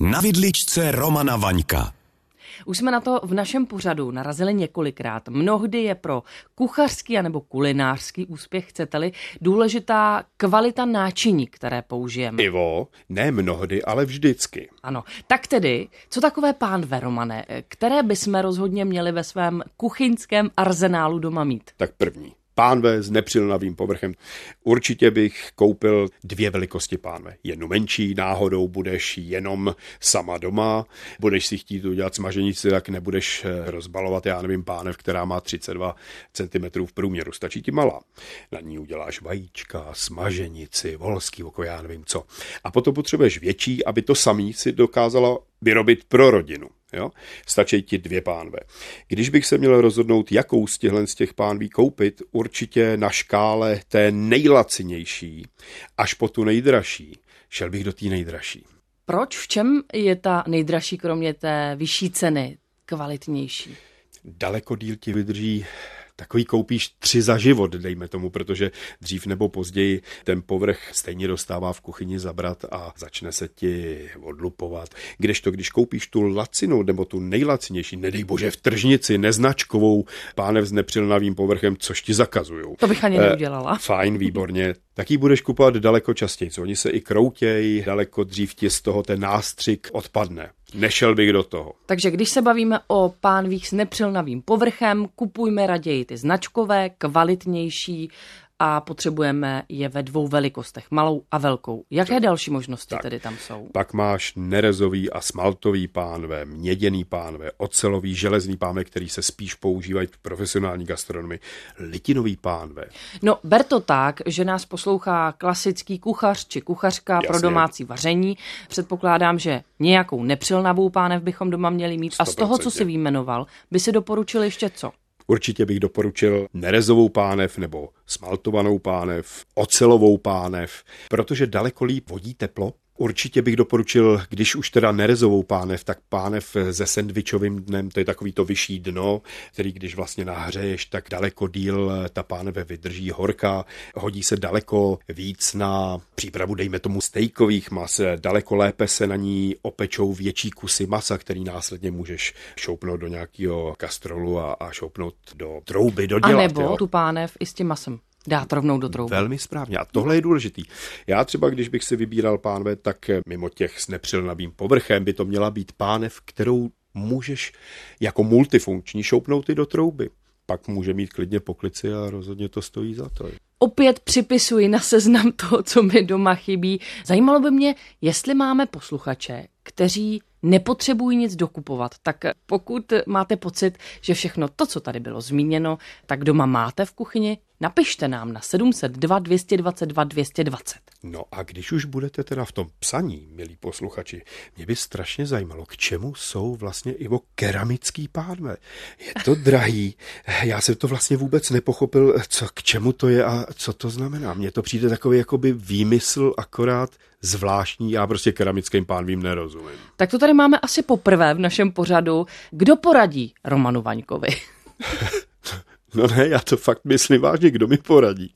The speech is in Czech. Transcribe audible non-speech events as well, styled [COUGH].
Na vidličce Romana Vaňka. Už jsme na to v našem pořadu narazili několikrát. Mnohdy je pro kuchařský anebo kulinářský úspěch, chcete-li, důležitá kvalita náčiní, které použijeme. Ivo, ne mnohdy, ale vždycky. Ano, tak tedy, co takové pán Veromane, které bychom rozhodně měli ve svém kuchyňském arzenálu doma mít? Tak první pánve s nepřilnavým povrchem. Určitě bych koupil dvě velikosti pánve. Jednu menší, náhodou budeš jenom sama doma, budeš si chtít udělat smaženici, tak nebudeš eh, rozbalovat, já nevím, pánev, která má 32 cm v průměru. Stačí ti malá. Na ní uděláš vajíčka, smaženici, volský oko, já nevím co. A potom potřebuješ větší, aby to samý si dokázala vyrobit pro rodinu. Jo? Stačí ti dvě pánve. Když bych se měl rozhodnout, jakou z těchto z těch pánví koupit, určitě na škále té nejlacinější až po tu nejdražší, šel bych do té nejdražší. Proč? V čem je ta nejdražší, kromě té vyšší ceny, kvalitnější? Daleko díl ti vydrží takový koupíš tři za život, dejme tomu, protože dřív nebo později ten povrch stejně dostává v kuchyni zabrat a začne se ti odlupovat. Kdežto, když koupíš tu lacinou nebo tu nejlacinější, nedej bože v tržnici, neznačkovou pánev s nepřilnavým povrchem, což ti zakazujou. To bych ani neudělala. Eh, [LAUGHS] fajn, výborně. Tak ji budeš kupovat daleko častěji. Oni se i kroutějí, daleko dřív ti z toho ten nástřik odpadne. Nešel bych do toho. Takže když se bavíme o pánvích s nepřilnavým povrchem, kupujme raději ty značkové, kvalitnější, a potřebujeme je ve dvou velikostech, malou a velkou. Jaké další možnosti tak, tedy tam jsou? Pak máš nerezový a smaltový pánve, měděný pánve, ocelový, železný pánve, který se spíš používají v profesionální gastronomii, litinový pánve. No, ber to tak, že nás poslouchá klasický kuchař či kuchařka Jasně. pro domácí vaření. Předpokládám, že nějakou nepřilnavou pánev bychom doma měli mít. 100%. A z toho, co si vyjmenoval, by si doporučil ještě co? Určitě bych doporučil nerezovou pánev nebo smaltovanou pánev, ocelovou pánev, protože daleko líp vodí teplo Určitě bych doporučil, když už teda nerezovou pánev, tak pánev se sendvičovým dnem, to je takový to vyšší dno, který když vlastně nahřeješ, tak daleko díl ta páneve vydrží horka, hodí se daleko víc na přípravu, dejme tomu stejkových mas, daleko lépe se na ní opečou větší kusy masa, který následně můžeš šoupnout do nějakého kastrolu a, a šoupnout do trouby, dodělat. A nebo jo. tu pánev i s tím masem. Dát rovnou do trouby. Velmi správně. A tohle je důležitý. Já třeba, když bych si vybíral pánve, tak mimo těch s nepřilnavým povrchem by to měla být pánev, kterou můžeš jako multifunkční šoupnout i do trouby. Pak může mít klidně poklici a rozhodně to stojí za to. Opět připisuji na seznam toho, co mi doma chybí. Zajímalo by mě, jestli máme posluchače, kteří nepotřebují nic dokupovat. Tak pokud máte pocit, že všechno to, co tady bylo zmíněno, tak doma máte v kuchyni, napište nám na 702 222 220. No a když už budete teda v tom psaní, milí posluchači, mě by strašně zajímalo, k čemu jsou vlastně Ivo keramický pánve. Je to drahý, já jsem to vlastně vůbec nepochopil, co, k čemu to je a co to znamená. Mně to přijde takový jakoby výmysl akorát zvláštní, já prostě keramickým pánvím nerozumím. Tak to tady máme asi poprvé v našem pořadu. Kdo poradí Romanu Vaňkovi? [LAUGHS] no ne, já to fakt myslím vážně, kdo mi poradí.